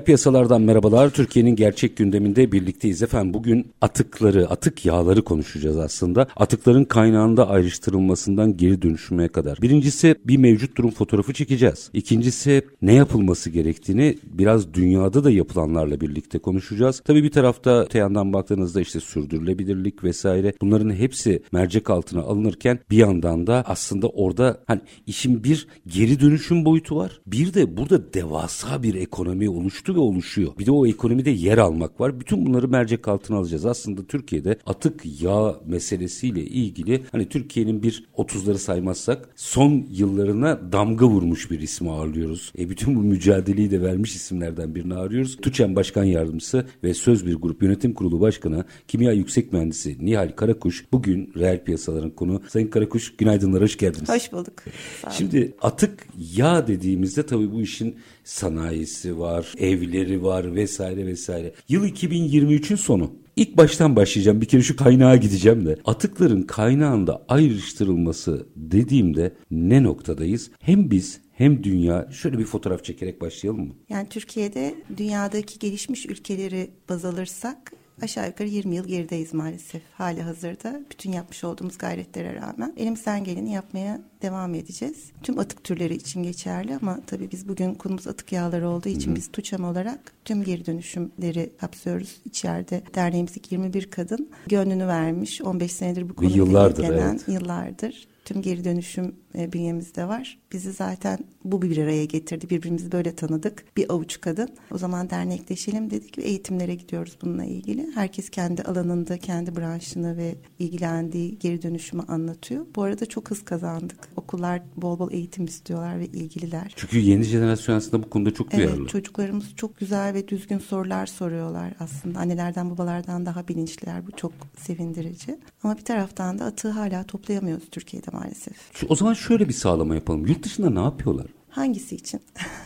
Reel piyasalardan merhabalar. Türkiye'nin gerçek gündeminde birlikteyiz efendim. Bugün atıkları, atık yağları konuşacağız aslında. Atıkların kaynağında ayrıştırılmasından geri dönüşümeye kadar. Birincisi bir mevcut durum fotoğrafı çekeceğiz. İkincisi ne yapılması gerektiğini biraz dünyada da yapılanlarla birlikte konuşacağız. Tabii bir tarafta öte yandan baktığınızda işte sürdürülebilirlik vesaire bunların hepsi mercek altına alınırken bir yandan da aslında orada hani işin bir geri dönüşüm boyutu var. Bir de burada devasa bir ekonomi oluştu ve oluşuyor. Bir de o ekonomide yer almak var. Bütün bunları mercek altına alacağız. Aslında Türkiye'de atık yağ meselesiyle ilgili hani Türkiye'nin bir 30'ları saymazsak son yıllarına damga vurmuş bir ismi ağırlıyoruz. E bütün bu mücadeleyi de vermiş isimlerden birini ağırlıyoruz. TÜÇEN Başkan Yardımcısı ve Söz Bir Grup Yönetim Kurulu Başkanı Kimya Yüksek Mühendisi Nihal Karakuş bugün reel piyasaların konu. Sayın Karakuş günaydınlar hoş geldiniz. Hoş bulduk. Şimdi atık yağ dediğimizde tabii bu işin sanayisi var, evleri var vesaire vesaire. Yıl 2023'ün sonu. İlk baştan başlayacağım. Bir kere şu kaynağa gideceğim de. Atıkların kaynağında ayrıştırılması dediğimde ne noktadayız? Hem biz hem dünya şöyle bir fotoğraf çekerek başlayalım mı? Yani Türkiye'de dünyadaki gelişmiş ülkeleri baz alırsak aşağı yukarı 20 yıl gerideyiz maalesef hali hazırda. Bütün yapmış olduğumuz gayretlere rağmen elimizden geleni yapmaya devam edeceğiz. Tüm atık türleri için geçerli ama tabii biz bugün konumuz atık yağları olduğu için Hı-hı. biz TUÇAM olarak tüm geri dönüşümleri kapsıyoruz. İçeride derneğimizdeki 21 kadın gönlünü vermiş. 15 senedir bu konuda yıllardır, evet. yıllardır tüm geri dönüşüm e, bünyemizde var. Bizi zaten bu bir araya getirdi. Birbirimizi böyle tanıdık. Bir avuç kadın. O zaman dernekleşelim dedik ve eğitimlere gidiyoruz bununla ilgili. Herkes kendi alanında, kendi branşını ve ilgilendiği geri dönüşümü anlatıyor. Bu arada çok hız kazandık. Okullar bol bol eğitim istiyorlar ve ilgililer. Çünkü yeni jenerasyon aslında bu konuda çok duyarlı. Evet, çocuklarımız çok güzel ve düzgün sorular soruyorlar aslında. Annelerden babalardan daha bilinçliler. Bu çok sevindirici. Ama bir taraftan da atığı hala toplayamıyoruz Türkiye'de maalesef. O zaman şöyle bir sağlama yapalım. Yurt dışında ne yapıyorlar? Hangisi için?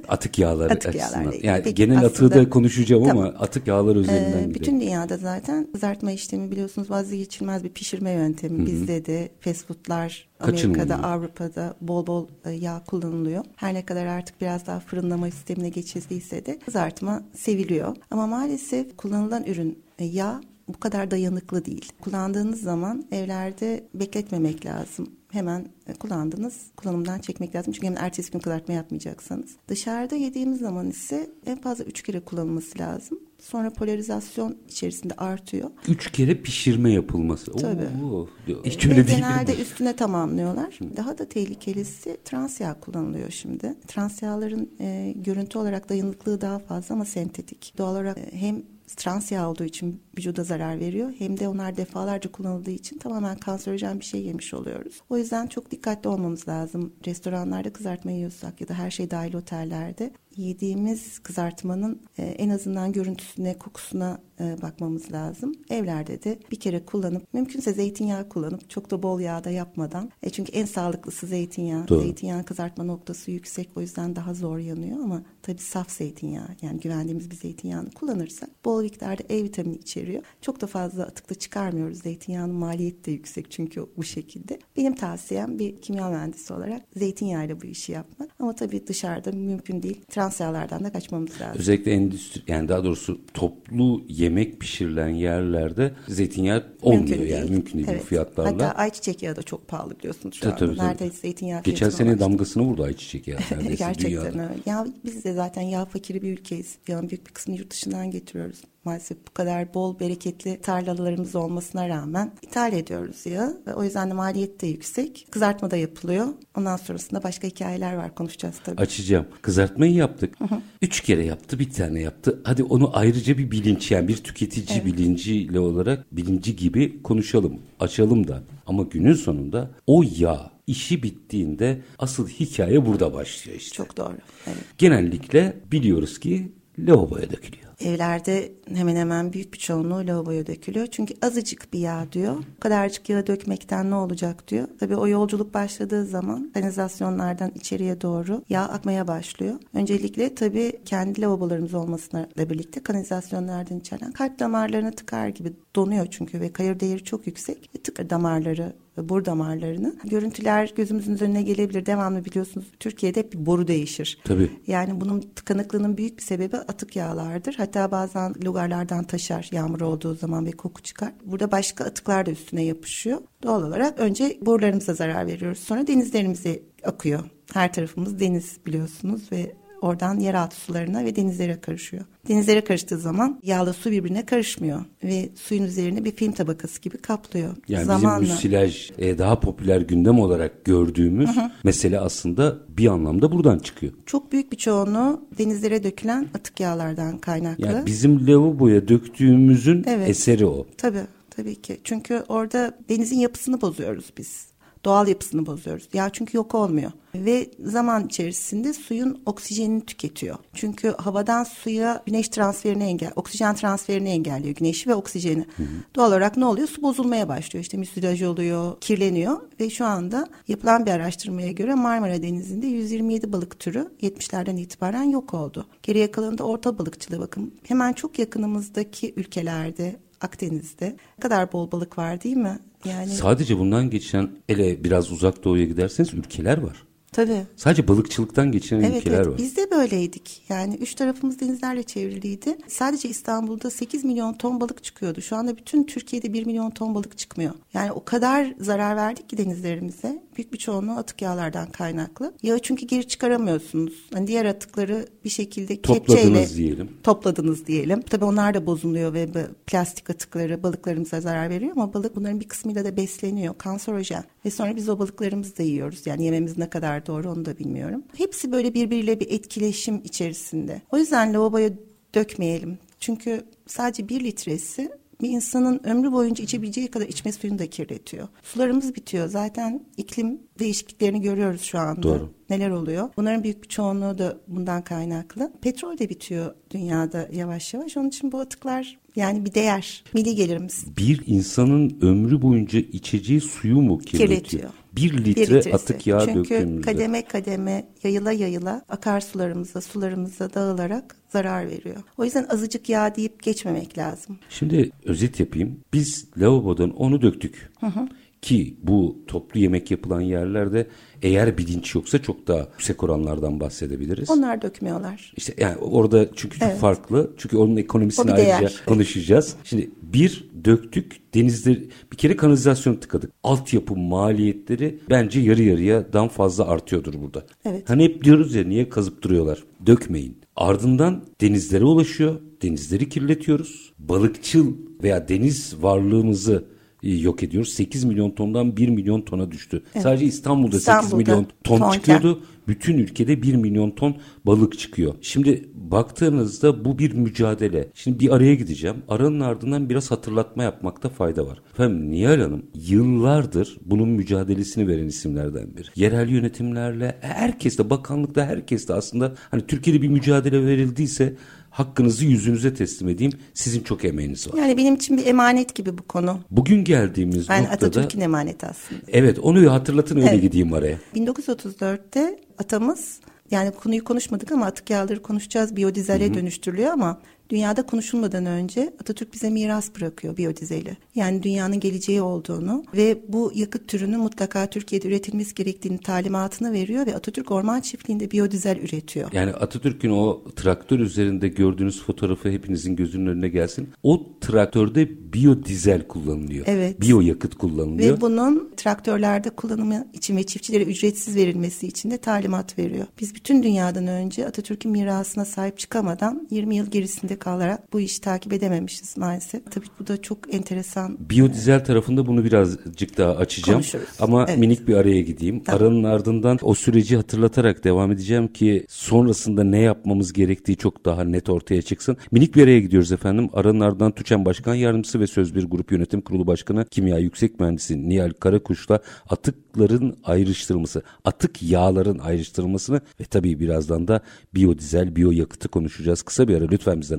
Atık yağları atık açısından. Yani Peki, genel atığı da konuşacağım tamam. ama atık yağlar üzerinden ee, Bütün dünyada zaten kızartma işlemi biliyorsunuz vazgeçilmez bir pişirme yöntemi. Hı-hı. Bizde de fast foodlar Amerika'da, Avrupa'da bol bol e, yağ kullanılıyor. Her ne kadar artık biraz daha fırınlama sistemine geçildiyse de kızartma seviliyor. Ama maalesef kullanılan ürün e, yağ bu kadar dayanıklı değil. Kullandığınız zaman evlerde bekletmemek lazım. Hemen e, kullandınız, kullanımdan çekmek lazım. Çünkü hemen ertesi gün kızartma yapmayacaksanız. Dışarıda yediğimiz zaman ise en fazla üç kere kullanılması lazım. Sonra polarizasyon içerisinde artıyor. Üç kere pişirme yapılması. Tabii. Oo, hiç öyle değil. Genelde üstüne tamamlıyorlar. Daha da tehlikelisi trans yağ kullanılıyor şimdi. Trans yağların e, görüntü olarak dayanıklığı daha fazla ama sentetik. Doğal olarak e, hem trans yağ olduğu için vücuda zarar veriyor. Hem de onlar defalarca kullanıldığı için tamamen kanserojen bir şey yemiş oluyoruz. O yüzden çok dikkatli olmamız lazım. Restoranlarda kızartma yiyorsak ya da her şey dahil otellerde yediğimiz kızartmanın e, en azından görüntüsüne, kokusuna e, bakmamız lazım. Evlerde de bir kere kullanıp mümkünse zeytinyağı kullanıp çok da bol yağda yapmadan. E çünkü en sağlıklısı zeytinyağı. Doğru. Zeytinyağı kızartma noktası yüksek o yüzden daha zor yanıyor ama tabii saf zeytinyağı yani güvendiğimiz bir zeytinyağını kullanırsak bol miktarda E vitamini içeriyor. Çok da fazla atıkta çıkarmıyoruz. Zeytinyağının maliyeti de yüksek çünkü bu şekilde. Benim tavsiyem bir kimya mühendisi olarak zeytinyağıyla bu işi yapmak. Ama tabii dışarıda mümkün değil. Trans yağlardan da kaçmamız lazım. Özellikle endüstri yani daha doğrusu toplu yemek pişirilen yerlerde zeytinyağı olmuyor mümkün yani değil. mümkün değil evet. bu fiyatlarla. Hatta ayçiçek yağı da çok pahalı biliyorsunuz şu tabii, anda. Tabii, Neredeyse zeytinyağı Geçen sene ulaştı. damgasını vurdu ayçiçek yağı Gerçekten dünyada. öyle. Ya biz de zaten yağ fakiri bir ülkeyiz. Yağın büyük bir kısmını yurt dışından getiriyoruz maalesef bu kadar bol bereketli tarlalarımız olmasına rağmen ithal ediyoruz yağı ve o yüzden de maliyet de yüksek. Kızartma da yapılıyor. Ondan sonrasında başka hikayeler var konuşacağız tabii. Açacağım. Kızartmayı yaptık. Üç kere yaptı bir tane yaptı. Hadi onu ayrıca bir bilinç yani bir tüketici evet. bilinciyle olarak bilinci gibi konuşalım. Açalım da. Ama günün sonunda o yağ işi bittiğinde asıl hikaye burada başlıyor işte. Çok doğru. Evet. Genellikle biliyoruz ki lavaboya dökülüyor. Evlerde hemen hemen büyük bir çoğunluğu lavaboya dökülüyor. Çünkü azıcık bir yağ diyor. Bu kadarcık yağ dökmekten ne olacak diyor. Tabii o yolculuk başladığı zaman kanalizasyonlardan içeriye doğru yağ akmaya başlıyor. Öncelikle tabii kendi lavabolarımız olmasına birlikte kanalizasyonlardan içeren kalp damarlarına tıkar gibi donuyor çünkü ve kayır değeri çok yüksek. Tık damarları bor damarlarını. Görüntüler gözümüzün önüne gelebilir. Devamlı biliyorsunuz Türkiye'de hep bir boru değişir. Tabii. Yani bunun tıkanıklığının büyük bir sebebi atık yağlardır. Hatta bazen lugarlardan taşar yağmur olduğu zaman ve koku çıkar. Burada başka atıklar da üstüne yapışıyor. Doğal olarak önce borularımıza zarar veriyoruz. Sonra denizlerimize akıyor. Her tarafımız deniz biliyorsunuz ve oradan yeraltı sularına ve denizlere karışıyor. Denizlere karıştığı zaman yağla su birbirine karışmıyor ve suyun üzerine bir film tabakası gibi kaplıyor. Yani Zamanla... bizim müsilaj e, daha popüler gündem olarak gördüğümüz hı hı. mesele aslında bir anlamda buradan çıkıyor. Çok büyük bir çoğunluğu denizlere dökülen atık yağlardan kaynaklı. Yani bizim lavaboya döktüğümüzün evet. eseri o. Tabii. Tabii ki. Çünkü orada denizin yapısını bozuyoruz biz doğal yapısını bozuyoruz. Yağ çünkü yok olmuyor ve zaman içerisinde suyun oksijenini tüketiyor. Çünkü havadan suya güneş transferini engel, oksijen transferini engelliyor güneşi ve oksijeni. Hı hı. Doğal olarak ne oluyor? Su bozulmaya başlıyor. İşte müsilaj oluyor, kirleniyor ve şu anda yapılan bir araştırmaya göre Marmara Denizi'nde 127 balık türü 70'lerden itibaren yok oldu. Geriye kalanında orta balıkçılığı bakın. Hemen çok yakınımızdaki ülkelerde Akdeniz'de ne kadar bol balık var değil mi? Yani Sadece bundan geçen ele biraz uzak doğuya giderseniz ülkeler var. Tabii. Sadece balıkçılıktan geçen evet, ülkeler evet. var. Biz de böyleydik. Yani üç tarafımız denizlerle çevriliydi. Sadece İstanbul'da 8 milyon ton balık çıkıyordu. Şu anda bütün Türkiye'de 1 milyon ton balık çıkmıyor. Yani o kadar zarar verdik ki denizlerimize. Büyük bir çoğunluğu atık yağlardan kaynaklı. Yağı çünkü geri çıkaramıyorsunuz. Hani diğer atıkları bir şekilde kepçeyle diyelim. topladınız diyelim. Tabii onlar da bozuluyor ve plastik atıkları balıklarımıza zarar veriyor ama balık bunların bir kısmıyla da besleniyor. Kanserojen. Ve sonra biz o balıklarımızı da yiyoruz. Yani yememiz ne kadar doğru onu da bilmiyorum. Hepsi böyle birbiriyle bir etkileşim içerisinde. O yüzden lavaboya dökmeyelim. Çünkü sadece bir litresi bir insanın ömrü boyunca içebileceği kadar içme suyunu da kirletiyor. Sularımız bitiyor. Zaten iklim değişikliklerini görüyoruz şu anda. Doğru. Neler oluyor? Bunların büyük bir çoğunluğu da bundan kaynaklı. Petrol de bitiyor dünyada yavaş yavaş. Onun için bu atıklar yani bir değer. Milli gelirimiz. Bir insanın ömrü boyunca içeceği suyu mu kirletiyor? Kirletiyor. Bir litre bir atık yağ Çünkü döktüğümüzde. Çünkü kademe kademe yayıla yayıla akarsularımıza, sularımıza dağılarak zarar veriyor. O yüzden azıcık yağ deyip geçmemek lazım. Şimdi özet yapayım. Biz lavabodan onu döktük. Hı hı. Ki bu toplu yemek yapılan yerlerde eğer bilinç yoksa çok daha yüksek oranlardan bahsedebiliriz. Onlar dökmüyorlar. İşte yani orada çünkü çok evet. farklı. Çünkü onun ekonomisini ayrıca değer. konuşacağız. Şimdi bir döktük denizleri bir kere kanalizasyon tıkadık. Altyapı maliyetleri bence yarı yarıyadan fazla artıyordur burada. Evet. Hani hep diyoruz ya niye kazıp duruyorlar? Dökmeyin. Ardından denizlere ulaşıyor. Denizleri kirletiyoruz. Balıkçıl veya deniz varlığımızı yok ediyoruz. 8 milyon tondan 1 milyon tona düştü. Evet. Sadece İstanbul'da, İstanbul'da 8 milyon ton tonken. çıkıyordu. Bütün ülkede 1 milyon ton balık çıkıyor. Şimdi baktığınızda bu bir mücadele. Şimdi bir araya gideceğim. Aranın ardından biraz hatırlatma yapmakta fayda var. Efendim Nihal Hanım yıllardır bunun mücadelesini veren isimlerden biri. Yerel yönetimlerle herkesle, bakanlıkta herkesle aslında hani Türkiye'de bir mücadele verildiyse hakkınızı yüzünüze teslim edeyim. Sizin çok emeğiniz var. Yani benim için bir emanet gibi bu konu. Bugün geldiğimiz yani noktada... Atatürk'ün emaneti aslında. Evet onu hatırlatın öyle evet. gideyim araya. 1934'te atamız yani konuyu konuşmadık ama atık yağları konuşacağız. Biyodizele dönüştürülüyor ama dünyada konuşulmadan önce Atatürk bize miras bırakıyor biyodizeli. Yani dünyanın geleceği olduğunu ve bu yakıt türünün mutlaka Türkiye'de üretilmesi gerektiğini talimatını veriyor ve Atatürk orman çiftliğinde biyodizel üretiyor. Yani Atatürk'ün o traktör üzerinde gördüğünüz fotoğrafı hepinizin gözünün önüne gelsin. O traktörde biyodizel kullanılıyor. Evet. Biyo yakıt kullanılıyor. Ve bunun traktörlerde kullanımı için ve çiftçilere ücretsiz verilmesi için de talimat veriyor. Biz bütün dünyadan önce Atatürk'ün mirasına sahip çıkamadan 20 yıl gerisinde geride kalarak bu işi takip edememişiz maalesef. Tabii bu da çok enteresan. Biyodizel tarafında bunu birazcık daha açacağım. Konuşuruz. Ama Evet. minik bir araya gideyim. Tamam. Aranın ardından o süreci hatırlatarak devam edeceğim ki sonrasında ne yapmamız gerektiği çok daha net ortaya çıksın. Minik bir araya gidiyoruz efendim. Aranın ardından TÜÇEN Başkan Yardımcısı ve Söz Bir Grup Yönetim Kurulu Başkanı Kimya Yüksek Mühendisi Nihal Karakuş'la atıkların ayrıştırılması, atık yağların ayrıştırılmasını ve tabii birazdan da biyodizel, biyoyakıtı konuşacağız. Kısa bir ara lütfen bizden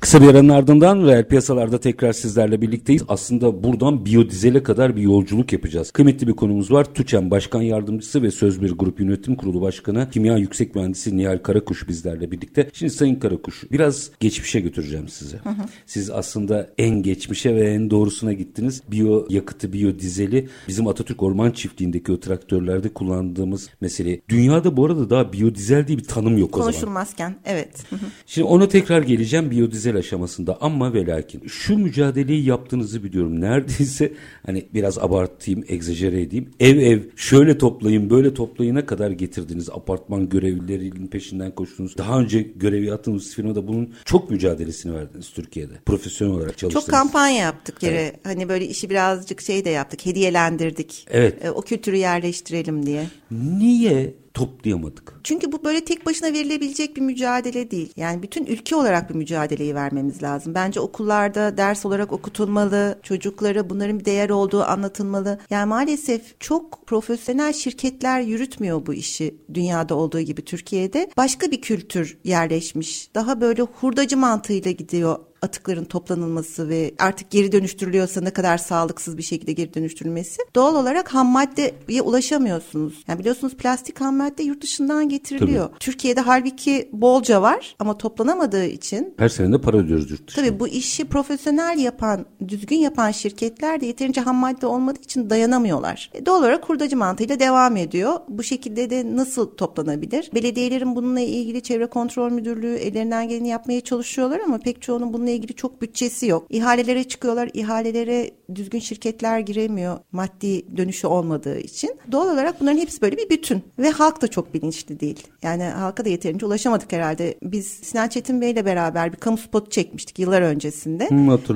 Kısa bir aranın ardından reel piyasalarda tekrar sizlerle birlikteyiz. Aslında buradan biyodizele kadar bir yolculuk yapacağız. Kıymetli bir konumuz var. TÜÇEN Başkan Yardımcısı ve Söz Bir Grup Yönetim Kurulu Başkanı Kimya Yüksek Mühendisi Nihal Karakuş bizlerle birlikte. Şimdi Sayın Karakuş biraz geçmişe götüreceğim sizi. Siz aslında en geçmişe ve en doğrusuna gittiniz. Biyo yakıtı, biyodizeli bizim Atatürk Orman Çiftliği'ndeki o traktörlerde kullandığımız mesele. Dünyada bu arada daha biyodizel diye bir tanım yok o zaman. Konuşulmazken evet. Hı hı. Şimdi ona tekrar geleceğim biyodizel aşamasında ama ve lakin şu mücadeleyi yaptığınızı biliyorum. Neredeyse hani biraz abartayım, egzajere edeyim. Ev ev şöyle toplayın, böyle toplayına kadar getirdiniz. Apartman görevlilerinin peşinden koştunuz. Daha önce görev yaptığınız firmada bunun çok mücadelesini verdiniz Türkiye'de. Profesyonel olarak çalıştınız. Çok kampanya yaptık yere. Hani böyle işi birazcık şey de yaptık. Hediyelendirdik. Evet. E, o kültürü yerleştirelim diye. Niye toplayamadık? Çünkü bu böyle tek başına verilebilecek bir mücadele değil. Yani bütün ülke olarak bir mücadeleyi vermemiz lazım. Bence okullarda ders olarak okutulmalı, çocuklara bunların bir değer olduğu anlatılmalı. Yani maalesef çok profesyonel şirketler yürütmüyor bu işi dünyada olduğu gibi Türkiye'de. Başka bir kültür yerleşmiş. Daha böyle hurdacı mantığıyla gidiyor atıkların toplanılması ve artık geri dönüştürülüyorsa ne kadar sağlıksız bir şekilde geri dönüştürülmesi doğal olarak ham maddeye ulaşamıyorsunuz. Yani biliyorsunuz plastik ham madde yurt dışından getiriliyor. Türkiye'de halbuki bolca var ama toplanamadığı için Her sene de para ödüyoruz yurt dışına. Tabii bu işi profesyonel yapan, düzgün yapan şirketler de yeterince ham madde olmadığı için dayanamıyorlar. E, doğal olarak hurdacı mantığıyla devam ediyor. Bu şekilde de nasıl toplanabilir? Belediyelerin bununla ilgili çevre kontrol müdürlüğü ellerinden geleni yapmaya çalışıyorlar ama pek çoğunun bununla ilgili çok bütçesi yok. İhalelere çıkıyorlar. İhalelere düzgün şirketler giremiyor maddi dönüşü olmadığı için. Doğal olarak bunların hepsi böyle bir bütün. Ve halk da çok bilinçli değil. Yani halka da yeterince ulaşamadık herhalde. Biz Sinan Çetin Bey'le beraber bir kamu spotu çekmiştik yıllar öncesinde. Hı,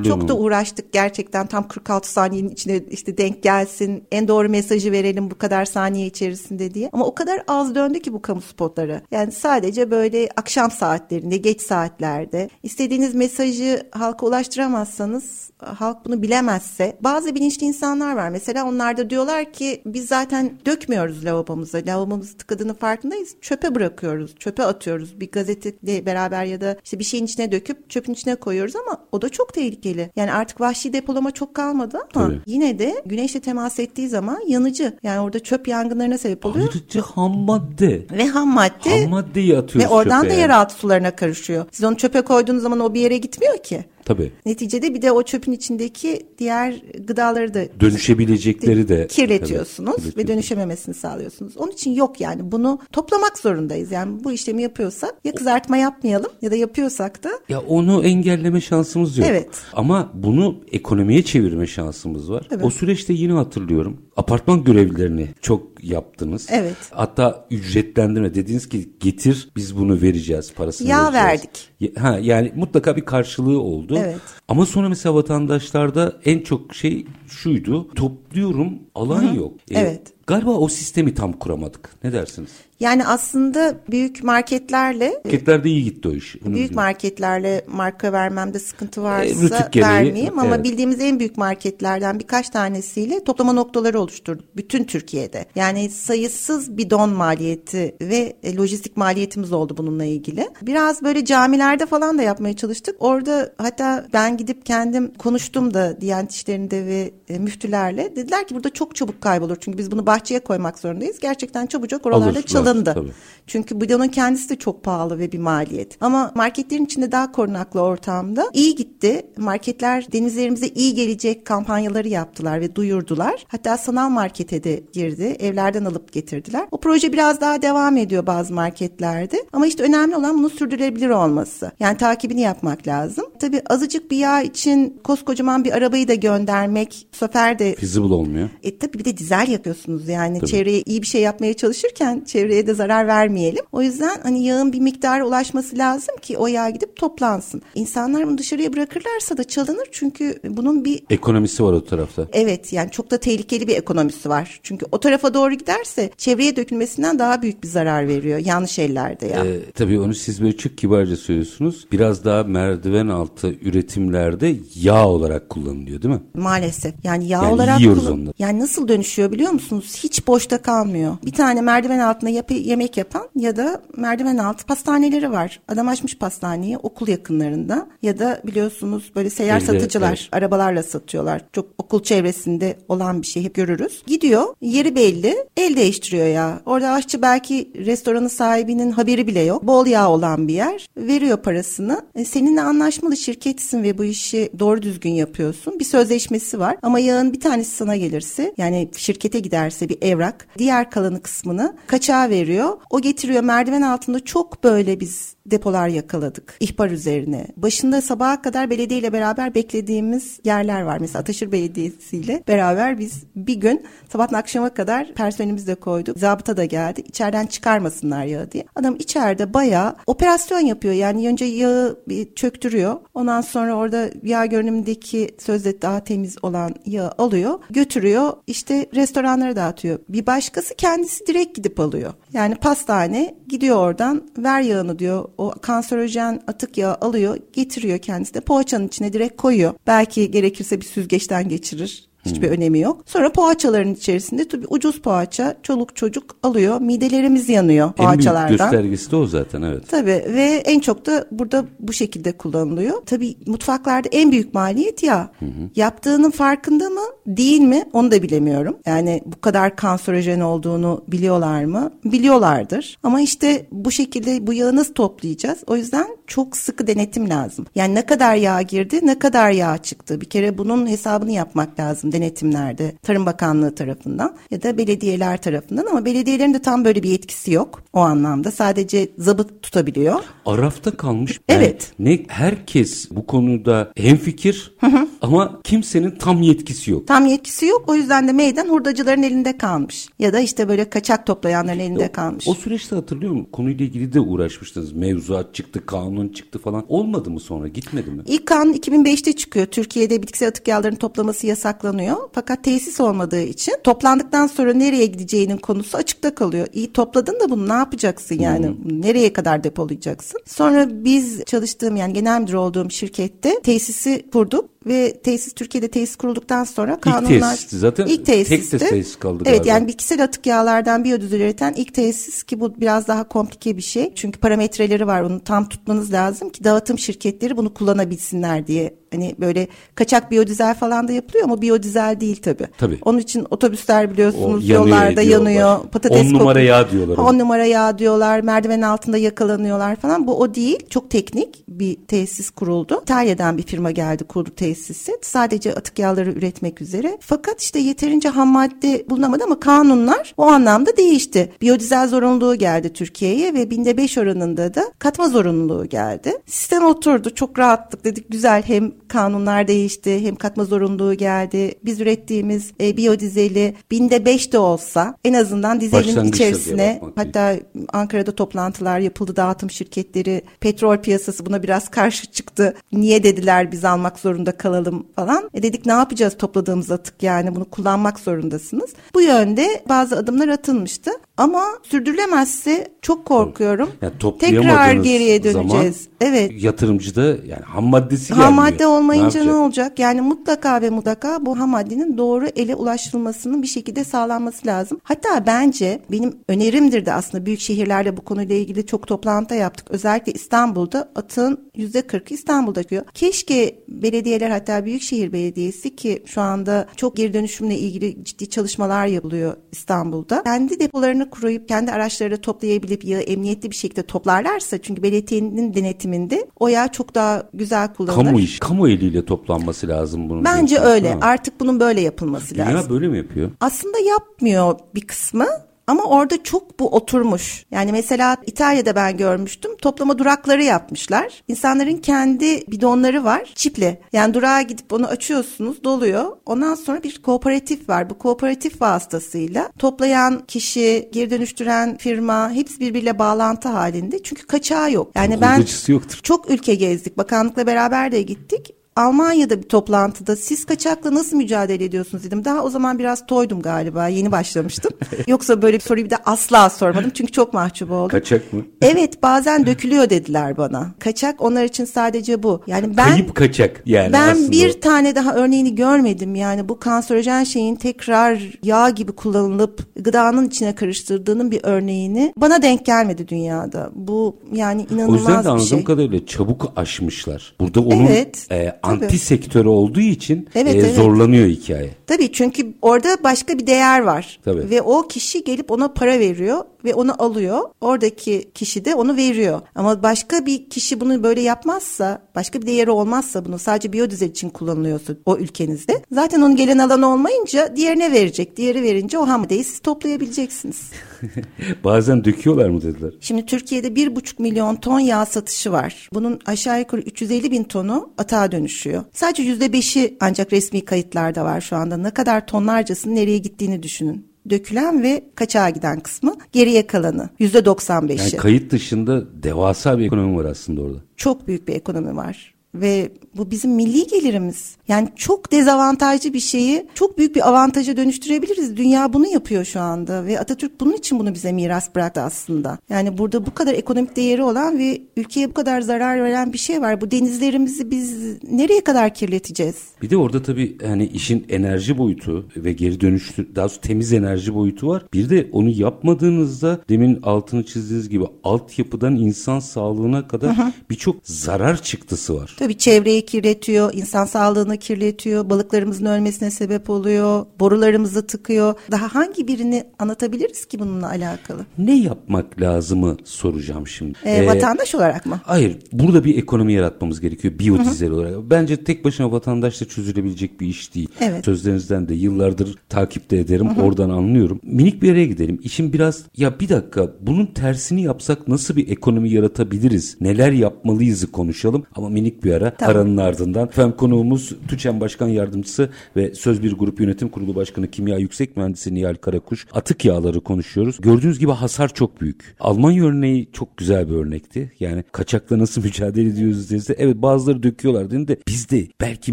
Çok da uğraştık gerçekten tam 46 saniyenin içine işte denk gelsin. En doğru mesajı verelim bu kadar saniye içerisinde diye. Ama o kadar az döndü ki bu kamu spotları. Yani sadece böyle akşam saatlerinde, geç saatlerde istediğiniz mesajı halka ulaştıramazsanız halk bunu bilemezse bazı bilinçli insanlar var. Mesela onlar da diyorlar ki biz zaten dökmüyoruz lavabomuza. Lavabomuz tıkadığını farkındayız. Çöpe bırakıyoruz. Çöpe atıyoruz. Bir gazeteyle beraber ya da işte bir şeyin içine döküp çöpün içine koyuyoruz ama o da çok tehlikeli. Yani artık vahşi depolama çok kalmadı ama Tabii. yine de güneşle temas ettiği zaman yanıcı. Yani orada çöp yangınlarına sebep oluyor. Ayrıca ham madde. Ve ham madde Ham maddeyi atıyoruz ve oradan çöpe da yeraltı sularına karışıyor. Siz onu çöpe koyduğunuz zaman o bir yere gitmiyor ki. Tabii. Neticede bir de o çöpün içindeki diğer gıdaları da Dönüşebilecekleri de kirletiyorsunuz Tabii, ve dönüşememesini sağlıyorsunuz. Onun için yok yani bunu toplamak zorundayız. Yani bu işlemi yapıyorsak ya kızartma yapmayalım ya da yapıyorsak da Ya onu engelleme şansımız yok. Evet. Ama bunu ekonomiye çevirme şansımız var. Evet. O süreçte yine hatırlıyorum. Apartman görevlilerini çok yaptınız. Evet. Hatta ücretlendirme dediniz ki getir biz bunu vereceğiz parasını Yağ vereceğiz. verdik. Ha, yani mutlaka bir karşılığı oldu. Evet. Ama sonra mesela vatandaşlarda en çok şey şuydu. Topluyorum alan yok. E, Evet. Galiba o sistemi tam kuramadık. Ne dersiniz? yani aslında büyük marketlerle Marketlerde iyi gitti o iş. Bunu büyük biliyorum. marketlerle marka vermemde sıkıntı E, varsa gereği, vermeyeyim ama evet. bildiğimiz en büyük marketlerden birkaç tanesiyle toplama noktaları oluşturduk bütün Türkiye'de. Yani sayısız bidon maliyeti ve e, lojistik maliyetimiz oldu bununla ilgili. Biraz böyle camilerde falan da yapmaya çalıştık. Orada hatta ben gidip kendim konuştum da Diyanet İşleri'nde ve e, müftülerle. Dediler ki burada çok çabuk kaybolur. Çünkü biz bunu bahçeye koymak zorundayız. Gerçekten çabucak oralarda Alır, çalındı. tabii. Çünkü bidonun kendisi de çok pahalı ve bir maliyet. Ama marketlerin içinde daha korunaklı ortamda iyi gitti. Marketler denizlerimize iyi gelecek kampanyaları yaptılar ve duyurdular. Hatta sanal markete de girdi. Evlerden alıp getirdiler. O proje biraz daha devam ediyor bazı marketlerde. Ama işte önemli olan bunun sürdürülebilir olması. Yani takibini yapmak lazım. Tabii azıcık bir yağ için koskocaman bir arabayı da göndermek bu sefer de Feasible olmuyor. e tabii bir de dizel yakıyorsunuz yani çevreye iyi bir şey yapmaya çalışırken çevreye de zarar vermeyelim. O yüzden hani yağın bir miktara ulaşması lazım ki o yağ gidip toplansın. İnsanlar bunu dışarıya bırakırlarsa da çalınır çünkü bunun bir Ekonomisi var o tarafta. Evet yani çok da tehlikeli bir ekonomisi var. Çünkü o tarafa doğru giderse çevreye dökülmesinden daha büyük bir zarar veriyor. Yanlış ellerde ya. Ee, tabii onu siz böyle çok kibarca söylüyorsunuz. Biraz daha merdiven altı üretimlerde yağ olarak kullanılıyor değil mi? Maalesef. Yani yağ Yani olarak yiyoruz kullan- onları. Yani nasıl dönüşüyor biliyor musunuz? Hiç boşta kalmıyor. Bir tane merdiven altında yap- yemek yapan ya da merdiven altı pastaneleri var. Adam açmış pastaneyi okul yakınlarında ya da biliyorsunuz böyle seyyar Elde, satıcılar evet. arabalarla satıyorlar. Çok okul çevresinde olan bir şey hep görürüz. Gidiyor yeri belli el değiştiriyor ya. Orada aşçı belki restoranın sahibinin haberi bile yok. Bol yağ olan bir yer. Veriyor parasını. E, seninle anlaşmalı şirketsin ve bu işi doğru düzgün yapıyorsun. Bir sözleşmesi var ama yağın bir tanesi sana gelirse yani şirkete giderse bir evrak diğer kalanı kısmını kaçağa veriyor. O getiriyor merdiven altında çok böyle biz depolar yakaladık ihbar üzerine. Başında sabaha kadar belediyeyle beraber beklediğimiz yerler var. Mesela Ataşır Belediyesi ile beraber biz bir gün sabahtan akşama kadar personelimizi de koyduk. Zabıta da geldi. İçeriden çıkarmasınlar yağı diye. Adam içeride bayağı operasyon yapıyor. Yani önce yağı bir çöktürüyor. Ondan sonra orada yağ görünümündeki sözde daha temiz olan yağı alıyor. Götürüyor. işte restoranlara dağıtıyor. Bir başkası kendisi direkt gidip alıyor. Yani pastane gidiyor oradan ver yağını diyor. O kanserojen atık yağı alıyor getiriyor kendisi de poğaçanın içine direkt koyuyor. Belki gerekirse bir süzgeçten geçirir. Hiçbir önemi yok. Sonra poğaçaların içerisinde tabii ucuz poğaça çoluk çocuk alıyor. Midelerimiz yanıyor En büyük poğaçalardan. göstergesi de o zaten evet. Tabii ve en çok da burada bu şekilde kullanılıyor. Tabii mutfaklarda en büyük maliyet ya. Yaptığının farkında mı değil mi onu da bilemiyorum. Yani bu kadar kanserojen olduğunu biliyorlar mı? Biliyorlardır. Ama işte bu şekilde bu yağı nasıl toplayacağız? O yüzden çok sıkı denetim lazım. Yani ne kadar yağ girdi, ne kadar yağ çıktı. Bir kere bunun hesabını yapmak lazım denetimlerde. Tarım Bakanlığı tarafından ya da belediyeler tarafından ama belediyelerin de tam böyle bir yetkisi yok o anlamda. Sadece zabıt tutabiliyor. Arafta kalmış. Evet. ne herkes bu konuda hemfikir ama kimsenin tam yetkisi yok. Tam yetkisi yok. O yüzden de meydan hurdacıların elinde kalmış. Ya da işte böyle kaçak toplayanların elinde kalmış. O süreçte hatırlıyor musun? Konuyla ilgili de uğraşmıştınız. Mevzuat çıktı, kanun çıktı falan. Olmadı mı sonra? Gitmedi mi? İlk kanun 2005'te çıkıyor. Türkiye'de bitkisel atık yağlarının toplaması yasaklanıyor. Fakat tesis olmadığı için toplandıktan sonra nereye gideceğinin konusu açıkta kalıyor. İyi topladın da bunu ne yapacaksın yani? Nereye kadar depolayacaksın? Sonra biz çalıştığım yani genel müdür olduğum şirkette tesisi kurduk ve tesis Türkiye'de tesis kurulduktan sonra kanunlar tesisti zaten. ilk Tek tesisti. de tesis kaldı Evet galiba. yani bitkisel atık yağlardan biyodizel üreten ilk tesis ki bu biraz daha komplike bir şey. Çünkü parametreleri var. Onu tam tutmanız lazım ki dağıtım şirketleri bunu kullanabilsinler diye. Hani böyle kaçak biyodizel falan da yapılıyor ama biyodizel değil tabii. Tabii. Onun için otobüsler biliyorsunuz O yanıyor, yollarda ediyorlar. yanıyor. Patates On numara kokuyor. yağ diyorlar. On numara yağ diyorlar. Merdiven altında yakalanıyorlar falan. Bu o değil. Çok teknik bir tesis kuruldu. İtalya'dan bir firma geldi kurdu tesisi. Sadece atık yağları üretmek üzere. Fakat işte yeterince ham madde bulunamadı ama kanunlar o anlamda değişti. Biyodizel zorunluluğu geldi Türkiye'ye ve binde beş oranında da katma zorunluluğu geldi. Sistem oturdu. Çok rahatlık dedik. Güzel hem kanunlar değişti hem katma zorunluluğu geldi. Biz ürettiğimiz e, biyodizeli binde beş de olsa en azından dizelin içerisine hatta Ankara'da toplantılar yapıldı. Dağıtım şirketleri, petrol piyasası buna biraz karşı çıktı. Niye dediler biz almak zorunda kalalım falan. E dedik ne yapacağız topladığımız atık yani bunu kullanmak zorundasınız. Bu yönde bazı adımlar atılmıştı. Ama sürdürülemezse çok korkuyorum. Yani Tekrar geriye zaman döneceğiz. evet. Yatırımcı da yani ham maddesi gelmiyor. Ham madde olmayınca ne, yapacak? olacak? Yani mutlaka ve mutlaka bu ham maddenin doğru ele ulaştırılmasının bir şekilde sağlanması lazım. Hatta bence benim önerimdir de aslında büyük şehirlerle bu konuyla ilgili çok toplantı yaptık. Özellikle İstanbul'da atığın yüzde 40'ı İstanbul'da akıyor. Keşke belediyeler hatta Büyükşehir Belediyesi ki şu anda çok geri dönüşümle ilgili ciddi çalışmalar yapılıyor İstanbul'da. Kendi depolarını kuruyup kendi araçlarıyla toplayabilip yağı emniyetli bir şekilde toplarlarsa çünkü belediyenin denetiminde o yağ çok daha güzel kullanılır. Kamu iş, kamu eliyle toplanması lazım bunun. Bence diyorsunuz, öyle. Artık bunun böyle yapılması Dünya lazım. böyle mi yapıyor? Aslında yapmıyor bir kısmı ama orada çok bu oturmuş. Yani mesela İtalya'da ben görmüştüm. Toplama durakları yapmışlar. İnsanların kendi bidonları var. Çiple. Yani durağa gidip onu açıyorsunuz doluyor. Ondan sonra bir kooperatif var. Bu kooperatif vasıtasıyla toplayan kişi, geri dönüştüren firma hepsi birbiriyle bağlantı halinde. Çünkü kaçağı yok. Yani ben yoktur. çok ülke gezdik. Bakanlıkla beraber de gittik. Almanya'da bir toplantıda siz kaçakla nasıl mücadele ediyorsunuz dedim. Daha o zaman biraz toydum galiba. Yeni başlamıştım. Yoksa böyle bir soruyu bir de asla sormadım. Çünkü çok mahcup oldum. Kaçak mı? Evet bazen dökülüyor dediler bana. Kaçak onlar için sadece bu. Yani ben Kayıp kaçak yani ben aslında. bir tane daha örneğini görmedim. Yani bu kanserojen şeyin tekrar yağ gibi kullanılıp gıdanın içine karıştırdığının bir örneğini bana denk gelmedi dünyada. Bu yani o yüzden inanılmaz de bir anladığım şey. kadarıyla çabuk aşmışlar. Burada onun Evet, e, tabii. anti sektörü olduğu için Evet, e, evet. zorlanıyor hikaye. Tabii çünkü orada başka bir değer var. Tabii. Ve o kişi gelip ona para veriyor ve onu alıyor. Oradaki kişi de onu veriyor. Ama başka bir kişi bunu böyle yapmazsa, başka bir değeri olmazsa bunu sadece biyodizel için kullanılıyorsa o ülkenizde. Zaten onun gelen alanı olmayınca diğerine verecek. Diğeri verince o ham maddeyi siz toplayabileceksiniz. Bazen döküyorlar mı dediler. Şimdi Türkiye'de bir buçuk milyon ton yağ satışı var. Bunun aşağı yukarı 350 bin tonu atağa dönüşüyor. Sadece yüzde beşi ancak resmi kayıtlarda var şu anda. Ne kadar tonlarcasının nereye gittiğini düşünün. Dökülen ve kaçağa giden kısmı geriye kalanı yüzde 95'i. Yani kayıt dışında devasa bir ekonomi var aslında orada. Çok büyük bir ekonomi var. Ve bu bizim milli gelirimiz. Yani çok dezavantajlı bir şeyi çok büyük bir avantaja dönüştürebiliriz. Dünya bunu yapıyor şu anda ve Atatürk bunun için bunu bize miras bıraktı aslında. Yani burada bu kadar ekonomik değeri olan ve ülkeye bu kadar zarar veren bir şey var. Bu denizlerimizi biz nereye kadar kirleteceğiz? Bir de orada tabii hani işin enerji boyutu ve geri dönüştür daha doğrusu temiz enerji boyutu var. Bir de onu yapmadığınızda demin altını çizdiğiniz gibi altyapıdan insan sağlığına kadar birçok zarar çıktısı var. Tabii çevreyi kirletiyor, insan sağlığını kirletiyor, balıklarımızın ölmesine sebep oluyor, borularımızı tıkıyor. Daha hangi birini anlatabiliriz ki bununla alakalı? Ne yapmak lazımı soracağım şimdi. Ee, Ee, vatandaş olarak mı? Hayır, burada bir ekonomi yaratmamız gerekiyor biyodizel olarak. Bence tek başına vatandaşla çözülebilecek bir iş değil. Evet. Sözlerinizden de yıllardır takipte ederim, oradan anlıyorum. Minik bir yere gidelim. İşin biraz ya bir dakika bunun tersini yapsak nasıl bir ekonomi yaratabiliriz? Neler yapmalıyızı konuşalım ama minik bir ara Tamam. aranın ardından. Efendim konuğumuz TÜÇEN Başkan Yardımcısı ve Söz Bir Grup Yönetim Kurulu Başkanı Kimya Yüksek Mühendisi Nihal Karakuş. Atık yağları konuşuyoruz. Gördüğünüz gibi hasar çok büyük. Almanya örneği çok güzel bir örnekti. Yani kaçakla nasıl mücadele ediyoruz dediğinizde evet bazıları döküyorlar dedi de bizde belki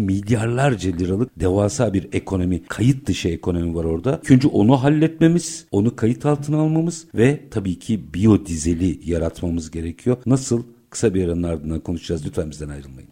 milyarlarca liralık devasa bir ekonomi, kayıt dışı ekonomi var orada. Önce onu halletmemiz, onu kayıt altına almamız ve tabii ki biyodizeli yaratmamız gerekiyor. Nasıl? Kısa bir aranın ardından konuşacağız. Lütfen bizden ayrılmayın.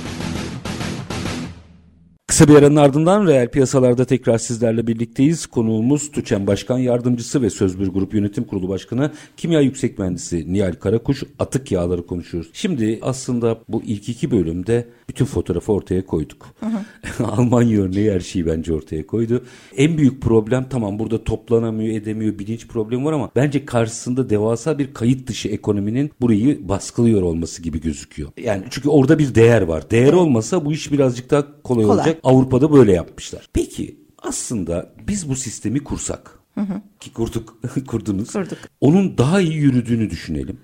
Kısa bir aranın ardından reel piyasalarda tekrar sizlerle birlikteyiz. Konuğumuz TÜÇEN Başkan Yardımcısı ve Sözbür Grup Yönetim Kurulu Başkanı Kimya Yüksek Mühendisi Nihal Karakuş atık yağları konuşuyoruz. Şimdi aslında bu ilk iki bölümde bütün fotoğrafı ortaya koyduk. Almanya örneği her şeyi bence ortaya koydu. En büyük problem tamam burada toplanamıyor edemiyor bilinç problemi var ama bence karşısında devasa bir kayıt dışı ekonominin burayı baskılıyor olması gibi gözüküyor. Yani çünkü orada bir değer var. Değer olmasa bu iş birazcık daha kolay, Kolay. olacak. Avrupa'da böyle yapmışlar. Peki aslında biz bu sistemi kursak ki kurduk kurdunuz. Kurduk. Onun daha iyi yürüdüğünü düşünelim.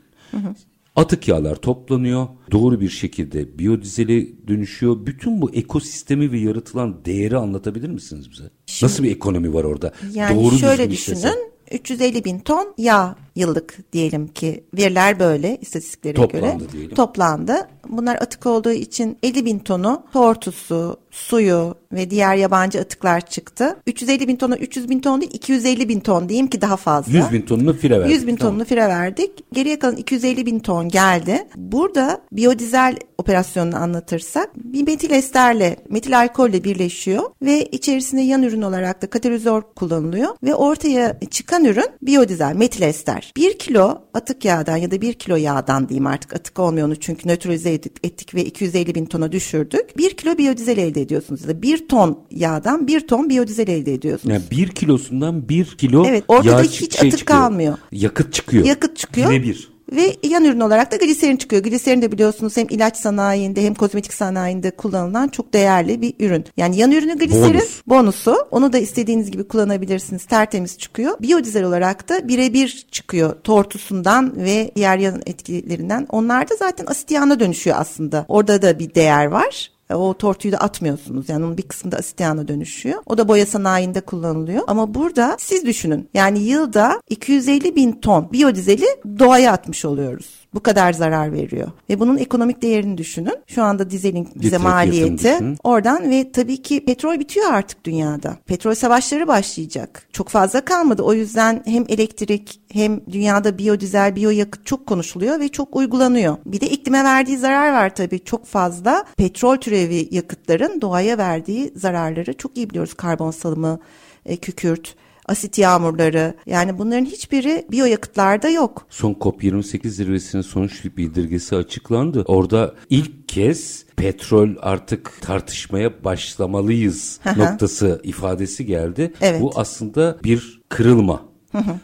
Atık yağlar toplanıyor. Doğru bir şekilde biyodizele dönüşüyor. Bütün bu ekosistemi ve yaratılan değeri anlatabilir misiniz bize? Şimdi- Nasıl bir ekonomi var orada? Yani Doğru şöyle düşünün. 350 bin ton yağ yıllık diyelim ki veriler böyle istatistiklere Toplandı göre diyelim. toplandı. Bunlar atık olduğu için 50 bin tonu tortusu, suyu ve diğer yabancı atıklar çıktı. 350 bin tonu 300 bin ton değil 250 bin ton diyeyim ki daha fazla. 100 bin tonunu file verdik. 100 bin Tamam. tonunu fire verdik. Geriye kalan 250 bin ton geldi. Burada biyodizel operasyonunu anlatırsak bir metil esterle, metil alkolle birleşiyor ve içerisinde yan ürün olarak da katalizör kullanılıyor ve ortaya çıkan ürün biyodizel, metil ester. 1 kilo atık yağdan ya da 1 kilo yağdan diyeyim artık atık olmuyor onu çünkü nötralize ettik, ve 250 bin tona düşürdük. 1 kilo biyodizel elde ediyorsunuz ya da 1 ton yağdan 1 ton biyodizel elde ediyorsunuz. Yani bir kilosundan bir kilo Evet, ortada yağ hiç şey atık çıkıyor. kalmıyor. Yakıt çıkıyor. Yakıt çıkıyor. Birebir. Ve yan ürün olarak da gliserin çıkıyor. Gliserin de biliyorsunuz hem ilaç sanayinde hem kozmetik sanayinde kullanılan çok değerli bir ürün. Yani yan ürünü gliserin Bonus. bonusu. Onu da istediğiniz gibi kullanabilirsiniz. Tertemiz çıkıyor. Biyodizel olarak da birebir çıkıyor. Tortusundan ve diğer yan etkilerinden. Onlar da zaten asit yağına dönüşüyor aslında. Orada da bir değer var. O tortuyu da atmıyorsunuz. Yani onun bir kısmı da asit yağına dönüşüyor. O da boya sanayinde kullanılıyor. Ama burada siz düşünün. Yani yılda 250 bin ton biyodizeli doğaya atmış oluyoruz. Bu kadar zarar veriyor. Ve bunun ekonomik değerini düşünün. Şu anda dizelin bize Litre maliyeti oradan ve tabii ki petrol bitiyor artık dünyada. Petrol savaşları başlayacak. Çok fazla kalmadı. O yüzden hem elektrik hem dünyada biyodizel, biyoyakıt çok konuşuluyor ve çok uygulanıyor. Bir de iklime verdiği zarar var tabii. Çok fazla petrol türevi yakıtların doğaya verdiği zararları çok iyi biliyoruz. Karbon salımı, e, kükürt, asit yağmurları. Yani bunların hiçbiri biyoyakıtlarda yok. Son COP28 zirvesinin sonuç bildirgesi açıklandı. Orada ilk kez petrol artık tartışmaya başlamalıyız noktası ifadesi geldi. Evet. Bu aslında bir kırılma.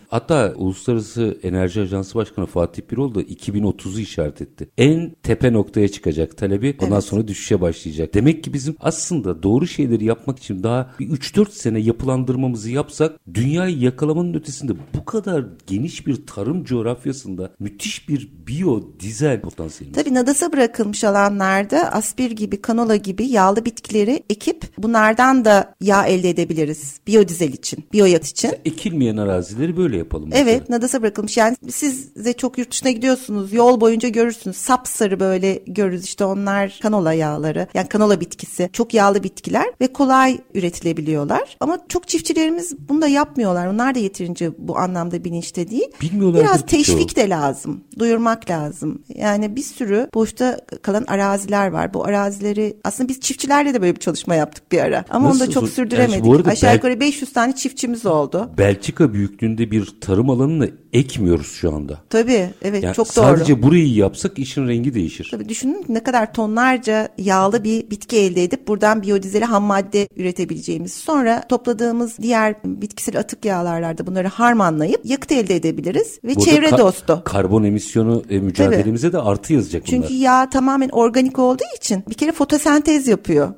Hatta Uluslararası Enerji Ajansı Başkanı Fatih Birol da 2030'u işaret etti. En tepe noktaya çıkacak talebi ondan Evet. sonra düşüşe başlayacak. Demek ki bizim aslında doğru şeyleri yapmak için daha bir 3-4 sene yapılandırmamızı yapsak dünyayı yakalamanın ötesinde bu kadar geniş bir tarım coğrafyasında müthiş bir biyodizel potansiyelimiz. Tabii nadasa bırakılmış alanlarda aspir gibi, kanola gibi yağlı bitkileri ekip bunlardan da yağ elde edebiliriz. Biyodizel için, biyoyat için. Ekilmeyen arazileri böyle yapalım. mesela. Evet nadasa bırakılmış. Yani siz de çok yurt dışına gidiyorsunuz yol boyunca görürsünüz. Sapsarı böyle görürüz işte onlar kanola yağları yani kanola bitkisi. Çok yağlı bitkiler ve kolay üretilebiliyorlar. Ama çok çiftçilerimiz bunu da yapmıyorlar. Onlar da yeterince bu anlamda bilinçte değil. Bilmiyorlardır biraz teşvik de lazım duyurmak lazım. Yani bir sürü boşta kalan araziler var. Bu arazileri aslında biz çiftçilerle de böyle bir çalışma yaptık bir ara. Ama onu da Nasıl çok sürdüremedik Yani bu arada aşağı bel- yukarı 500 tane çiftçimiz oldu. Belçika büyüklüğünde bir tarım alanını ekmiyoruz şu anda. tabii evet Yani çok doğru sadece burayı yapsak işin rengi değişir. Tabii düşünün ne kadar tonlarca yağlı bir bitki elde edip buradan biyodizeli ham madde üretebileceğimiz. Sonra topladığımız diğer bitkisel atık yağlarla bunları harmanlayıp yakıt elde edebiliriz ve Burada çevre ka- dostu. Karbon emisyonu e, mücadelemize de artı yazacak bunlar. Çünkü yağ tamamen organik olduğu için bir kere fotosentez yapıyor.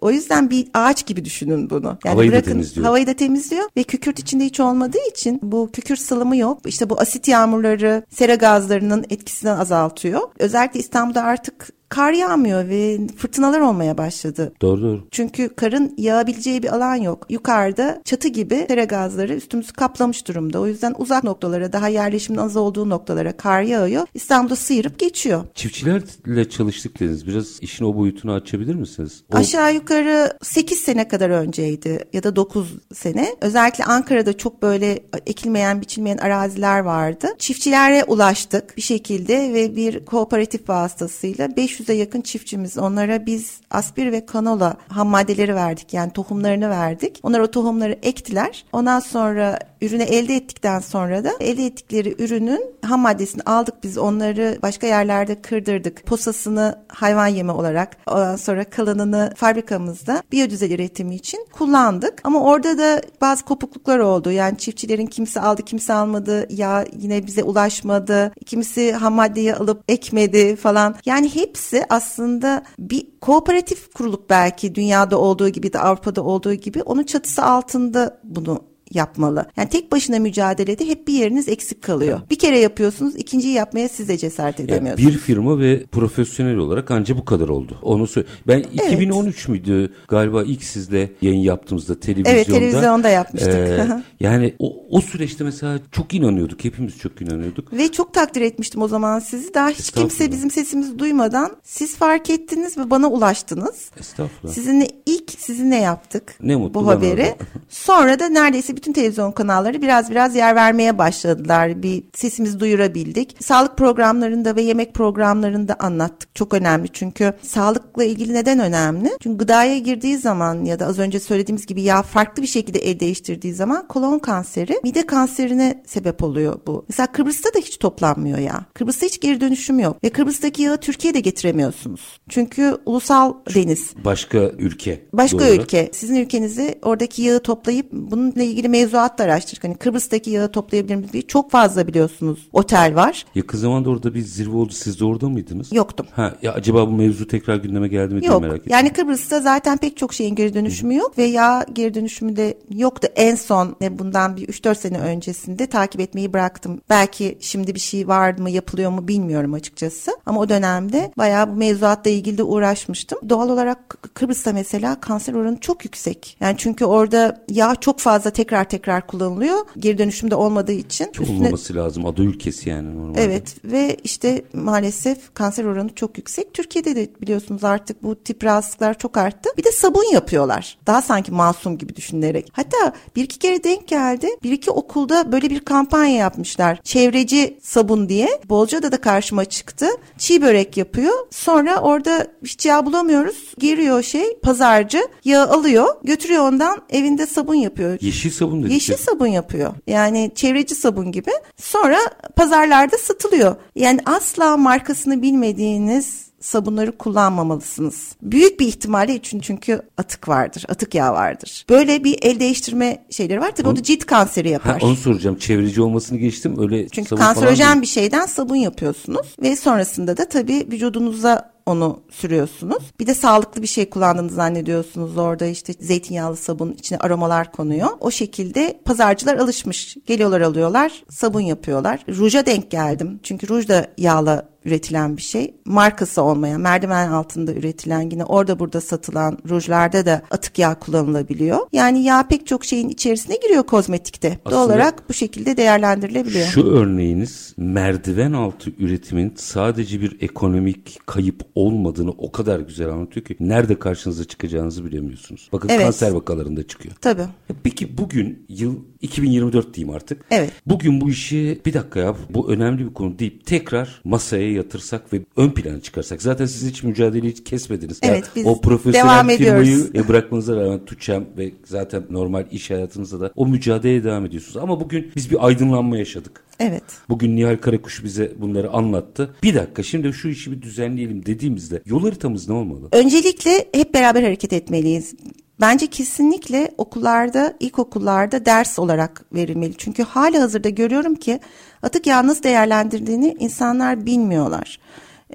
O yüzden bir ağaç gibi düşünün bunu. Yani Hmm. Havayı da bırakın, temizliyor. Havayı da temizliyor ve kükürt içinde hiç olmadığı için bu kükürt salımı yok. İşte bu asit yağmurları sera gazlarının etkisini azaltıyor. Özellikle İstanbul'da artık kar yağmıyor ve fırtınalar olmaya başladı. Doğru doğru. Çünkü karın yağabileceği bir alan yok. Yukarıda çatı gibi sera gazları üstümüzü kaplamış durumda. O yüzden uzak noktalara, daha yerleşimin az olduğu noktalara kar yağıyor. İstanbul'da sıyırıp geçiyor. Çiftçilerle çalıştık dediniz. Biraz işin o boyutunu açabilir misiniz? O, Aşağı yukarı 8 sene kadar önceydi ya da 9 sene. Özellikle Ankara'da çok böyle ekilmeyen, biçilmeyen araziler vardı. Çiftçilere ulaştık bir şekilde ve bir kooperatif vasıtasıyla 500'e yakın çiftçimiz. Onlara biz aspir ve kanola ham maddeleri verdik. Yani tohumlarını verdik. Onlar o tohumları ektiler. Ondan sonra ürünü elde ettikten sonra da elde ettikleri ürünün ham maddesini aldık biz onları başka yerlerde kırdırdık. Posasını hayvan yemi olarak ondan sonra kalanını fabrikamızda biyodüzel üretimi için kullandık. Ama orada da bazı kopukluklar oldu. Yani çiftçilerin kimisi aldı kimisi almadı. Ya yine bize ulaşmadı. Kimisi ham maddeyi alıp ekmedi falan. Yani hepsi aslında bir kooperatif kurulup belki dünyada olduğu gibi de Avrupa'da olduğu gibi onun çatısı altında bunu yapmalı. Yani tek başına mücadelede hep bir yeriniz eksik kalıyor. Bir kere yapıyorsunuz, ikinciyi yapmaya siz de cesaret Yani edemiyorsunuz. bir firma ve profesyonel olarak anca bu kadar oldu. Onu söyle. Ben 2013 müydü galiba ilk sizle yayın yaptığımızda televizyonda. Evet, televizyonda yapmıştık. Ee, yani o, o süreçte mesela çok inanıyorduk. Hepimiz çok inanıyorduk. Ve çok takdir etmiştim o zaman sizi. Daha hiç kimse bizim sesimizi duymadan siz fark ettiniz ve bana ulaştınız. Estağfurullah. Sizinle ilk sizinle yaptık Ne mutlu bu haberi. Sonra da neredeyse bütün televizyon kanalları biraz biraz yer vermeye başladılar. Bir sesimizi duyurabildik. Sağlık programlarında ve yemek programlarında anlattık. Çok önemli çünkü sağlıkla ilgili neden önemli? Çünkü gıdaya girdiği zaman ya da az önce söylediğimiz gibi yağ farklı bir şekilde el değiştirdiği zaman kolon kanseri, mide kanserine sebep oluyor bu. Mesela Kıbrıs'ta da hiç toplanmıyor yağ. Kıbrıs'ta hiç geri dönüşüm yok. Ve Kıbrıs'taki yağı Türkiye'de getiremiyorsunuz. Çünkü ulusal deniz. Başka ülke. Başka doğru. ülke. Sizin ülkenizi oradaki yağı toplayıp bununla ilgili mevzuat da araştırdık. Hani Kıbrıs'taki yağı toplayabilir miyiz? diye. Çok fazla biliyorsunuz otel var. Yakın zamanda orada bir zirve oldu. Siz de orada mıydınız? Yoktum. Ha, ya acaba bu mevzu tekrar gündeme geldi mi diye Yok. merak ettim. Yani Kıbrıs'ta zaten pek çok şeyin geri dönüşümü yok ve yağ geri dönüşümü de yoktu. En son e, bundan bir 3-4 sene öncesinde takip etmeyi bıraktım. Belki şimdi bir şey var mı yapılıyor mu bilmiyorum açıkçası. Ama o dönemde bayağı bu mevzuatla ilgili de uğraşmıştım. Doğal olarak Kıbrıs'ta mesela kanser oranı çok yüksek. Yani çünkü orada yağ çok fazla tekrar tekrar kullanılıyor. Geri dönüşümde olmadığı için. Çok Üstüne- olmaması lazım. Ada ülkesi yani normalde. Evet ve işte maalesef kanser oranı çok yüksek. Türkiye'de de biliyorsunuz artık bu tip rahatsızlıklar çok arttı. Bir de sabun yapıyorlar. Daha sanki masum gibi düşünülerek. Hatta bir iki kere denk geldi. Bir iki okulda böyle bir kampanya yapmışlar. Çevreci sabun diye. Bolca'da da karşıma çıktı. Çiğ börek yapıyor. Sonra orada hiç yağ bulamıyoruz. Giriyor şey pazarcı yağı alıyor götürüyor ondan evinde sabun yapıyor. Yeşil sabun dedik. Yeşil sabun yapıyor. Yani çevreci sabun gibi. Sonra pazarlarda satılıyor. Yani asla markasını bilmediğiniz sabunları kullanmamalısınız. Büyük bir ihtimalle için çünkü atık vardır. Atık yağ vardır. Böyle bir el değiştirme şeyleri var. Tabii o da cilt kanseri Ha, yapar. onu soracağım. Çevreci olmasını geçtim. Öyle Çünkü sabun kanserojen bir şeyden sabun yapıyorsunuz ve sonrasında da tabii vücudunuza onu sürüyorsunuz. Bir de sağlıklı bir şey kullandığını zannediyorsunuz orada işte zeytinyağlı sabun içine aromalar konuyor. O şekilde pazarcılar alışmış. Geliyorlar alıyorlar sabun yapıyorlar. Ruja denk geldim. Çünkü ruj da yağla üretilen bir şey. Markası olmayan, merdiven altında üretilen yine orada burada satılan rujlarda da atık yağ kullanılabiliyor. Yani yağ pek çok şeyin içerisine giriyor kozmetikte. Doğal Aslında- olarak bu şekilde değerlendirilebiliyor. Şu örneğiniz merdiven altı üretimin sadece bir ekonomik kayıp olmadığını o kadar güzel anlatıyor ki nerede karşınıza çıkacağınızı bilemiyorsunuz. Bakın Evet. kanser vakalarında çıkıyor. Tabii. Peki bugün yıl 2024 diyeyim artık. Evet. Bugün bu işi bir dakika ya bu önemli bir konu deyip tekrar masaya yatırsak ve ön plana çıkarsak. Zaten siz hiç mücadeleyi hiç kesmediniz. Evet, biz o profesyonel devam firmayı ediyoruz. e, bırakmanıza rağmen TÜÇEM ve zaten normal iş hayatınızda da o mücadeleye devam ediyorsunuz. Ama bugün biz bir aydınlanma yaşadık. Evet. Bugün Nihal Karakuş bize bunları anlattı. Bir dakika şimdi şu işi bir düzenleyelim dediğimizde yol haritamız ne olmalı? Öncelikle hep beraber hareket etmeliyiz. Bence kesinlikle okullarda, ilkokullarda ders olarak verilmeli. Çünkü hali hazırda görüyorum ki atık nasıl değerlendirdiğini insanlar bilmiyorlar.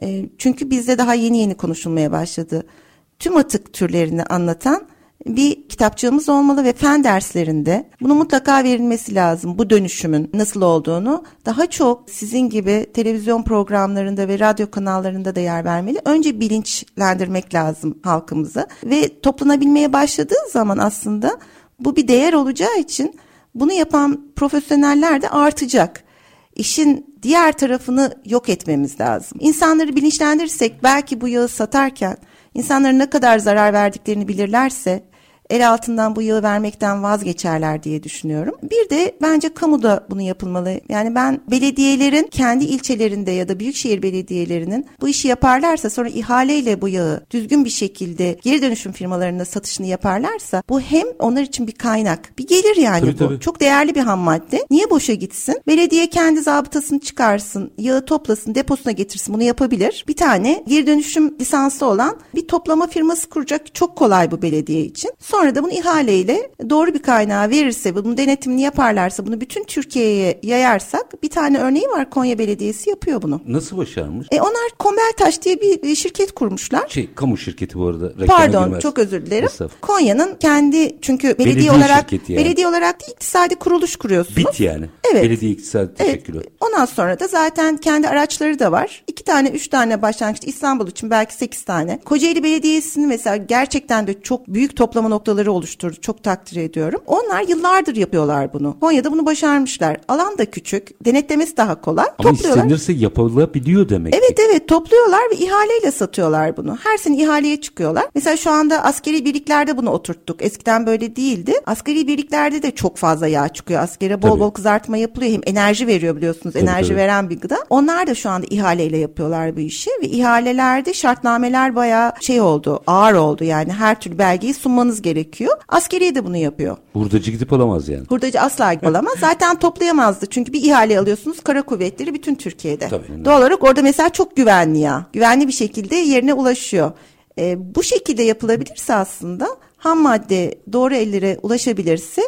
E, çünkü bizde daha yeni yeni konuşulmaya başladı. Tüm atık türlerini anlatan bir kitapçığımız olmalı ve fen derslerinde bunu mutlaka verilmesi lazım. Bu dönüşümün nasıl olduğunu daha çok sizin gibi televizyon programlarında ve radyo kanallarında da yer vermeli. Önce bilinçlendirmek lazım halkımıza ve toplanabilmeye başladığı zaman aslında bu bir değer olacağı için bunu yapan profesyoneller de artacak. İşin diğer tarafını yok etmemiz lazım. İnsanları bilinçlendirirsek belki bu yağı satarken insanların ne kadar zarar verdiklerini bilirlerse el altından bu yağı vermekten vazgeçerler diye düşünüyorum. Bir de bence kamuda bunu yapılmalı. Yani ben belediyelerin kendi ilçelerinde ya da büyükşehir belediyelerinin bu işi yaparlarsa sonra ihaleyle bu yağı düzgün bir şekilde geri dönüşüm firmalarına satışını yaparlarsa bu hem onlar için bir kaynak, bir gelir yani Tabii, bu. tabii. Çok değerli bir ham madde. Niye boşa gitsin? Belediye kendi zabıtasını çıkarsın, yağı toplasın, deposuna getirsin. Bunu yapabilir. Bir tane geri dönüşüm lisansı olan bir toplama firması kuracak. Çok kolay bu belediye için. Sonra da bunu ihaleyle doğru bir kaynağa verirse, bunun denetimini yaparlarsa, bunu bütün Türkiye'ye yayarsak bir tane örneği var Konya Belediyesi yapıyor bunu. Nasıl başarmış? E onlar Kombeltaş diye bir şirket kurmuşlar. Şey kamu şirketi bu arada. Pardon girmez. çok özür dilerim. Konya'nın kendi çünkü belediye, Belediye olarak yani. belediye olarak değil iktisadi kuruluş kuruyorsunuz. Bit yani. Evet. Belediye iktisadi teşekkürler. Evet. Ondan sonra da zaten kendi araçları da var. İki tane, üç tane başlangıçta İstanbul için belki sekiz tane. Kocaeli Belediyesi'nin mesela gerçekten de çok büyük toplama noktaları oluşturdu. Çok takdir ediyorum. Onlar yıllardır yapıyorlar bunu. Konya'da bunu başarmışlar. Alan da küçük. Denetlemesi daha kolay. Ama Topluyorlar. istenirse yapılabiliyor demek Evet ki. evet topluyorlar ve ihaleyle satıyorlar bunu. Her sene ihaleye çıkıyorlar. Mesela şu anda askeri birliklerde bunu oturttuk. Eskiden böyle değildi. Askeri birliklerde de çok fazla yağ çıkıyor. Askere bol Tabii. bol kızartma yapılıyor. Hem enerji veriyor biliyorsunuz. Tabii, enerji tabii. veren bir gıda. Onlar da şu anda ihaleyle yapıyorlar bu işi ve ihalelerde şartnameler bayağı şey oldu. Ağır oldu yani her türlü belgeyi sunmanız gerekiyor. Askeriye de bunu yapıyor. Hurdacı gidip alamaz yani. Hurdacı asla olamaz. Zaten toplayamazdı. Çünkü bir ihale alıyorsunuz kara kuvvetleri bütün Türkiye'de. Tabii. Doğal olarak orada mesela çok güvenli ya. Güvenli bir şekilde yerine ulaşıyor. Ee, bu şekilde yapılabilirse aslında ham madde doğru ellere ulaşabilirse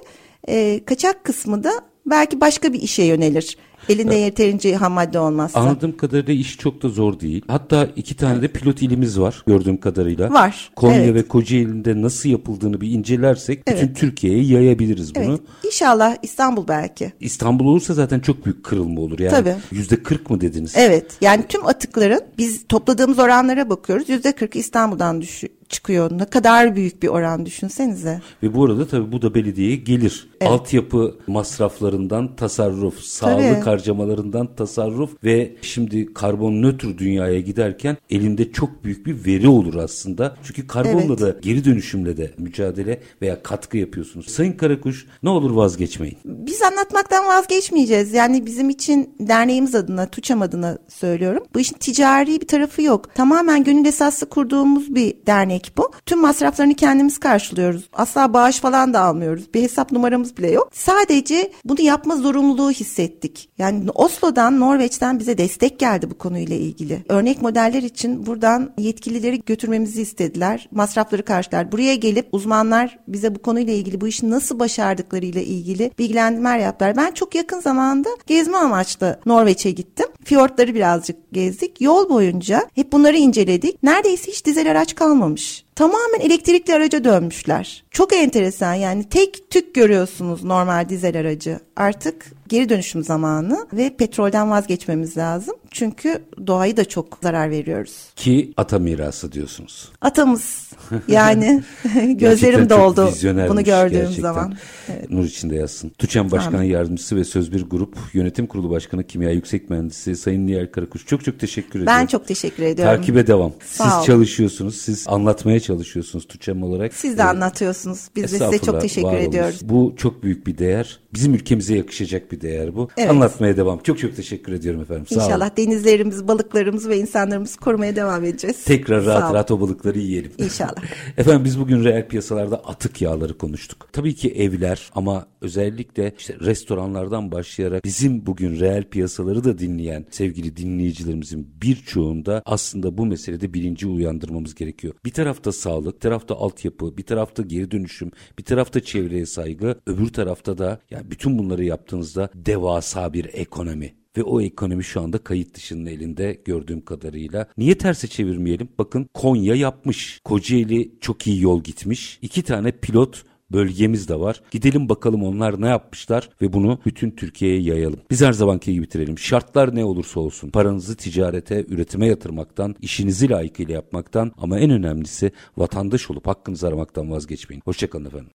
e, kaçak kısmı da belki başka bir işe yönelir. Elinde yeterince ham madde olmazsa. Anladığım kadarıyla iş çok da zor değil. Hatta iki tane de pilot ilimiz var gördüğüm kadarıyla. Var, Konya evet. ve Kocaeli'nde nasıl yapıldığını bir incelersek bütün Evet. Türkiye'ye yayabiliriz bunu. Evet. İnşallah İstanbul belki. İstanbul olursa zaten çok büyük kırılma olur. Yani Tabii. yüzde kırk mı dediniz? Evet. Yani tüm atıkların biz topladığımız oranlara bakıyoruz. Yüzde kırk İstanbul'dan düşü- çıkıyor. Ne kadar büyük bir oran düşünsenize. Ve bu arada tabii bu da belediyeye gelir. Evet. Altyapı masraflarından tasarruf, sağlık Tabii. Harcamalarından tasarruf ve şimdi karbon nötr dünyaya giderken elinde çok büyük bir veri olur aslında. Çünkü karbonla Evet. da geri dönüşümle de mücadele veya katkı yapıyorsunuz. Sayın Karakuş ne olur vazgeçmeyin. Biz anlatmaktan vazgeçmeyeceğiz. Yani bizim için derneğimiz adına, TUÇAM adına söylüyorum. Bu işin ticari bir tarafı yok. Tamamen gönül esaslı kurduğumuz bir dernek bu. Tüm masraflarını kendimiz karşılıyoruz. Asla bağış falan da almıyoruz. Bir hesap numaramız bile yok. Sadece bunu yapma zorunluluğu hissettik. Yani Oslo'dan, Norveç'ten bize destek geldi bu konuyla ilgili. Örnek modeller için buradan yetkilileri götürmemizi istediler. Masrafları karşılar. Buraya gelip uzmanlar bize bu konuyla ilgili bu işi nasıl başardıklarıyla ilgili bilgilendirmeler yaptılar. Ben çok yakın zamanda gezme amaçlı Norveç'e gittim. Fiyortları birazcık gezdik. Yol boyunca hep bunları inceledik. Neredeyse hiç dizel araç kalmamış. Tamamen elektrikli araca dönmüşler. Çok enteresan yani tek tük görüyorsunuz normal dizel aracı. Artık geri dönüşüm zamanı ve petrolden vazgeçmemiz lazım. Çünkü doğayı da çok zarar veriyoruz. Ki ata mirası diyorsunuz. Atamız yani gözlerim doldu bunu gördüğüm gerçekten. zaman. Nur içinde yazsın. TÜÇEM Başkan Yardımcısı ve Söz Bir Grup Yönetim Kurulu Başkanı Kimya Yüksek Mühendisi Sayın Nihal Karakuş. Çok çok teşekkür ederim. Ben çok teşekkür ediyorum. Takibe devam. Sağ siz olun. çalışıyorsunuz. Siz anlatmaya çalışıyorsunuz TÜÇEM olarak. Siz de Ee, anlatıyorsunuz. Biz de size çok teşekkür ediyoruz. Bu çok büyük bir değer. Bizim ülkemize yakışacak bir değer bu. Evet. Anlatmaya devam. Çok çok teşekkür ediyorum efendim. Sağ olun. İnşallah denizlerimiz, balıklarımız ve insanlarımızı korumaya devam edeceğiz. Tekrar Sağ rahat olun. rahat o balıkları yiyelim. İnşallah. Efendim biz bugün reel piyasalarda atık yağları konuştuk. Tabii ki evler ama özellikle işte restoranlardan başlayarak bizim bugün reel piyasaları da dinleyen sevgili dinleyicilerimizin birçoğunda aslında bu meselede bilinci uyandırmamız gerekiyor. Bir tarafta sağlık, bir tarafta altyapı, bir tarafta geri dönüşüm, bir tarafta çevreye saygı, öbür tarafta da yani bütün bunları yaptığınızda devasa bir ekonomi. Ve o ekonomi şu anda kayıt dışının elinde gördüğüm kadarıyla. Niye terse çevirmeyelim? Bakın Konya yapmış. Kocaeli çok iyi yol gitmiş. İki tane pilot bölgemiz de var. Gidelim bakalım onlar ne yapmışlar ve bunu bütün Türkiye'ye yayalım. Biz her zamanki gibi bitirelim. Şartlar ne olursa olsun paranızı ticarete, üretime yatırmaktan, işinizi layıkıyla yapmaktan ama en önemlisi vatandaş olup hakkınızı aramaktan vazgeçmeyin. Hoşçakalın efendim.